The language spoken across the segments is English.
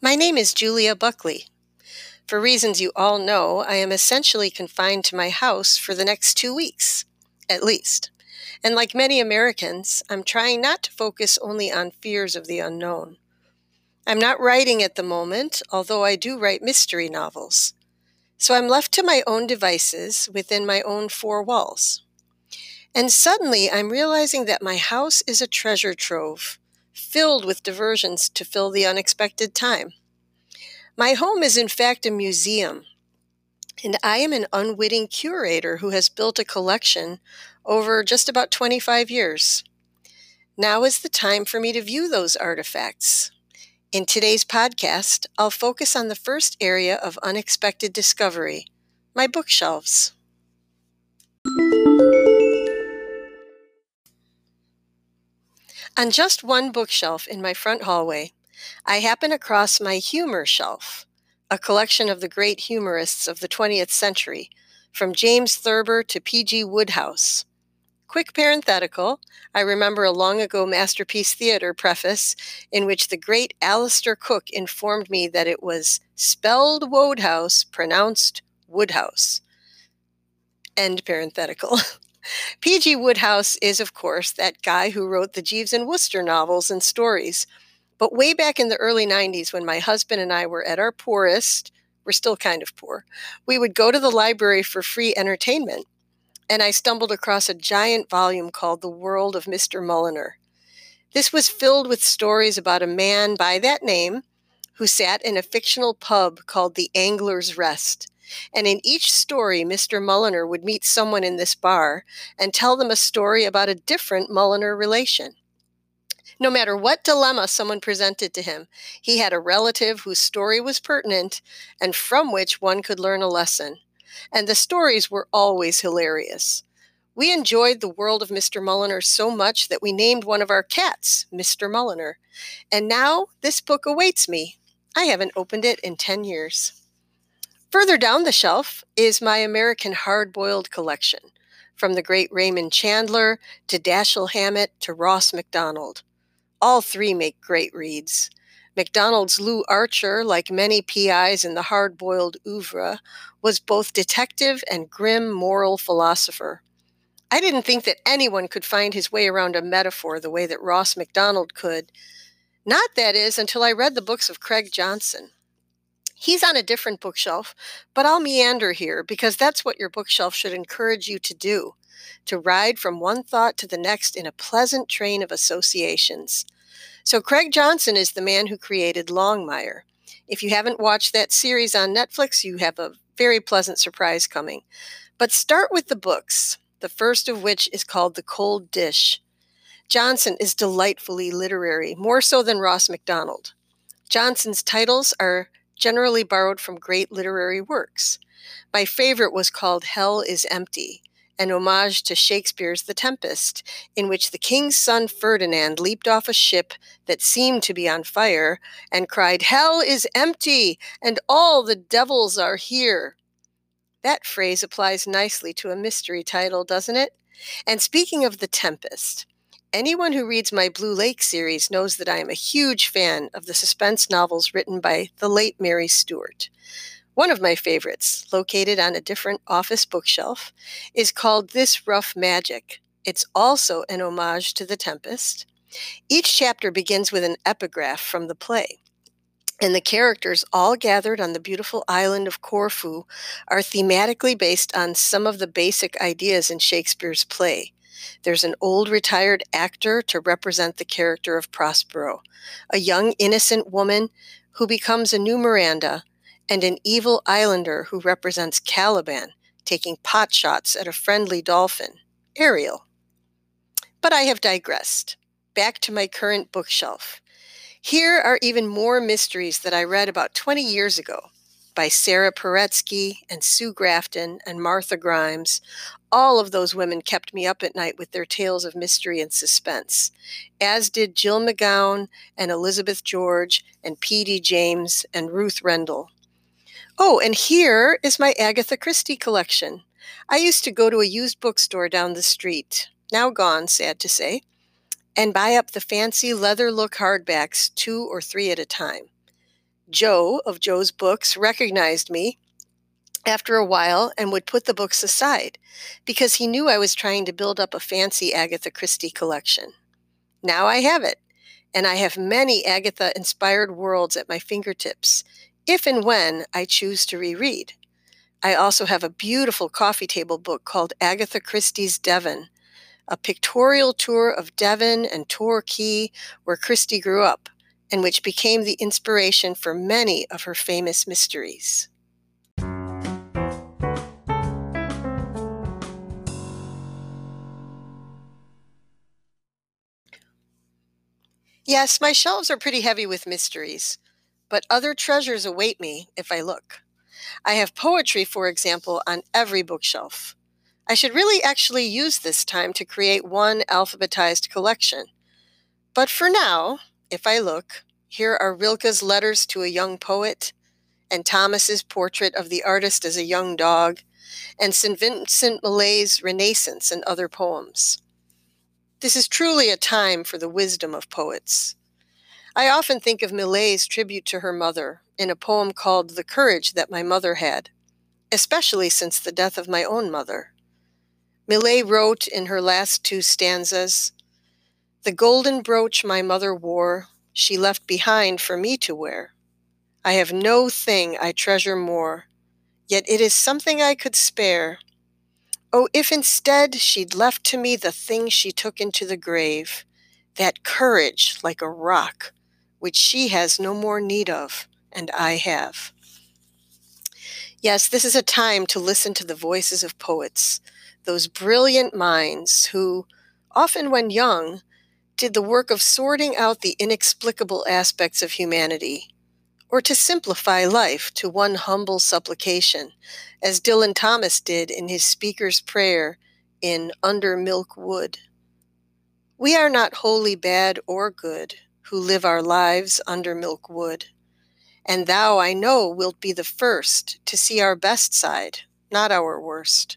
My name is Julia Buckley. For reasons you all know, I am essentially confined to my house for the next two weeks, at least. And like many Americans, I'm trying not to focus only on fears of the unknown. I'm not writing at the moment, although I do write mystery novels. So I'm left to my own devices within my own four walls. And suddenly I'm realizing that my house is a treasure trove, filled with diversions to fill the unexpected time. My home is in fact a museum, and I am an unwitting curator who has built a collection over just about 25 years. Now is the time for me to view those artifacts. In today's podcast, I'll focus on the first area of unexpected discovery my bookshelves. On just one bookshelf in my front hallway, I happen across my humor shelf, a collection of the great humorists of the 20th century, from James Thurber to P.G. Wodehouse. Quick parenthetical I remember a long ago Masterpiece Theater preface in which the great Alistair Cooke informed me that it was spelled Wodehouse, pronounced Woodhouse. End parenthetical. P.G. Wodehouse is, of course, that guy who wrote the Jeeves and Wooster novels and stories. But way back in the early 90s, when my husband and I were at our poorest, we're still kind of poor, we would go to the library for free entertainment. And I stumbled across a giant volume called The World of Mr. Mulliner. This was filled with stories about a man by that name who sat in a fictional pub called the Angler's Rest and in each story, Mr. Mulliner would meet someone in this bar and tell them a story about a different Mulliner relation. No matter what dilemma someone presented to him, he had a relative whose story was pertinent and from which one could learn a lesson. And the stories were always hilarious. We enjoyed the world of Mr. Mulliner so much that we named one of our cats Mr. Mulliner. And now this book awaits me. I haven't opened it in 10 years. Further down the shelf is my American hard boiled collection, from the great Raymond Chandler to Dashiell Hammett to Ross Macdonald. All three make great reads. Macdonald's Lew Archer, like many PIs in the hard boiled oeuvre, was both detective and grim moral philosopher. I didn't think that anyone could find his way around a metaphor the way that Ross Macdonald could. Not, that is, until I read the books of Craig Johnson. He's on a different bookshelf, but I'll meander here because that's what your bookshelf should encourage you to do to ride from one thought to the next in a pleasant train of associations. So, Craig Johnson is the man who created Longmire. If you haven't watched that series on Netflix, you have a very pleasant surprise coming. But start with the books, the first of which is called The Cold Dish. Johnson is delightfully literary, more so than Ross Macdonald. Johnson's titles are generally borrowed from great literary works. My favorite was called Hell is Empty, an homage to Shakespeare's The Tempest, in which the king's son Ferdinand leaped off a ship that seemed to be on fire and cried, Hell is empty, and all the devils are here. That phrase applies nicely to a mystery title, doesn't it? And speaking of The Tempest, Anyone who reads my Blue Lake series knows that I am a huge fan of the suspense novels written by the late Mary Stewart. One of my favorites, located on a different office bookshelf, is called This Rough Magic. It's also an homage to The Tempest. Each chapter begins with an epigraph from the play. And the characters, all gathered on the beautiful island of Corfu, are thematically based on some of the basic ideas in Shakespeare's play. There's an old retired actor to represent the character of Prospero, a young innocent woman who becomes a new Miranda, and an evil islander who represents Caliban, taking pot shots at a friendly dolphin, Ariel. But I have digressed. Back to my current bookshelf. Here are even more mysteries that I read about 20 years ago by Sarah Paretsky and Sue Grafton and Martha Grimes, all of those women kept me up at night with their tales of mystery and suspense, as did Jill McGown and Elizabeth George and P.D. James and Ruth Rendell. Oh, and here is my Agatha Christie collection. I used to go to a used bookstore down the street, now gone, sad to say, and buy up the fancy leather look hardbacks two or three at a time. Joe of Joe's Books recognized me after a while and would put the books aside because he knew I was trying to build up a fancy Agatha Christie collection. Now I have it, and I have many Agatha inspired worlds at my fingertips if and when I choose to reread. I also have a beautiful coffee table book called Agatha Christie's Devon, a pictorial tour of Devon and Torquay, where Christie grew up, and which became the inspiration for many of her famous mysteries. Yes, my shelves are pretty heavy with mysteries, but other treasures await me if I look. I have poetry, for example, on every bookshelf. I should really actually use this time to create one alphabetized collection. But for now, if I look, here are Rilke's letters to a young poet, and Thomas's portrait of the artist as a young dog, and St. Vincent Millay's Renaissance and other poems. This is truly a time for the wisdom of poets. I often think of Millay's tribute to her mother in a poem called The Courage That My Mother Had, especially since the death of my own mother. Millay wrote in her last two stanzas The golden brooch my mother wore, she left behind for me to wear. I have no thing I treasure more, yet it is something I could spare Oh, if instead she'd left to me the thing she took into the grave, that courage like a rock, which she has no more need of, and I have. Yes, this is a time to listen to the voices of poets, those brilliant minds who, often when young, did the work of sorting out the inexplicable aspects of humanity or to simplify life to one humble supplication, as Dylan Thomas did in his speaker's prayer in Under Milk Wood. We are not wholly bad or good who live our lives under milk wood, and thou, I know, wilt be the first to see our best side, not our worst.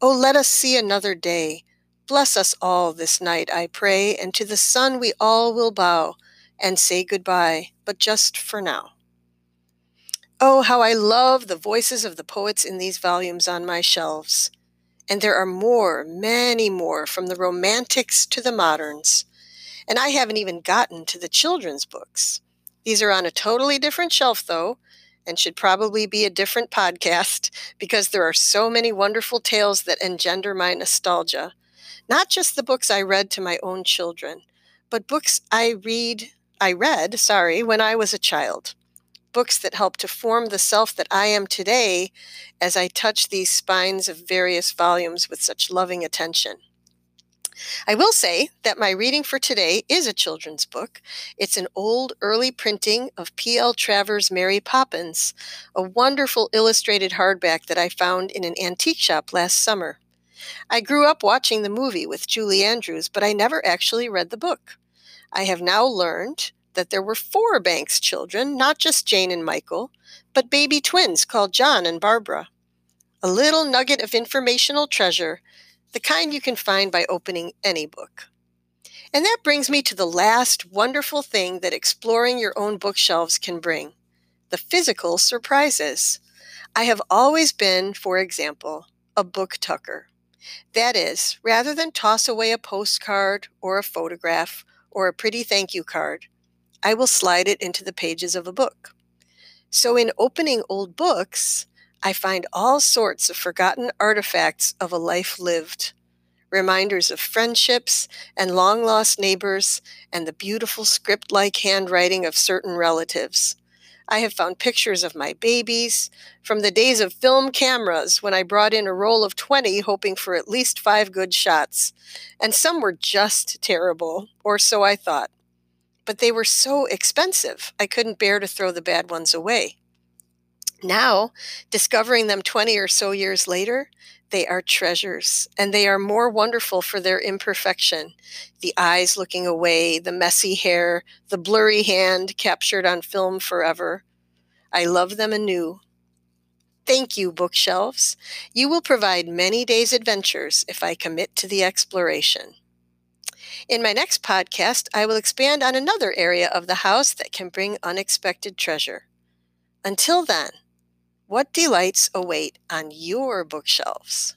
Oh, let us see another day. Bless us all this night, I pray, and to the sun we all will bow and say goodbye, but just for now. Oh, how I love the voices of the poets in these volumes on my shelves. And there are more, many more, from the romantics to the moderns. And I haven't even gotten to the children's books. These are on a totally different shelf, though, and should probably be a different podcast because there are so many wonderful tales that engender my nostalgia. Not just the books I read to my own children, but books I read I read, sorry, when I was a child. Books that help to form the self that I am today as I touch these spines of various volumes with such loving attention. I will say that my reading for today is a children's book. It's an old early printing of P.L. Travers' Mary Poppins, a wonderful illustrated hardback that I found in an antique shop last summer. I grew up watching the movie with Julie Andrews, but I never actually read the book. I have now learned that there were four Banks children, not just Jane and Michael, but baby twins called John and Barbara. A little nugget of informational treasure, the kind you can find by opening any book. And that brings me to the last wonderful thing that exploring your own bookshelves can bring the physical surprises. I have always been, for example, a book tucker. That is, rather than toss away a postcard or a photograph or a pretty thank you card, I will slide it into the pages of a book. So, in opening old books, I find all sorts of forgotten artifacts of a life lived, reminders of friendships and long lost neighbors, and the beautiful script like handwriting of certain relatives. I have found pictures of my babies from the days of film cameras when I brought in a roll of 20 hoping for at least five good shots. And some were just terrible, or so I thought. But they were so expensive, I couldn't bear to throw the bad ones away. Now, discovering them 20 or so years later, they are treasures, and they are more wonderful for their imperfection. The eyes looking away, the messy hair, the blurry hand captured on film forever. I love them anew. Thank you, bookshelves. You will provide many days' adventures if I commit to the exploration. In my next podcast, I will expand on another area of the house that can bring unexpected treasure. Until then, what delights await on your bookshelves?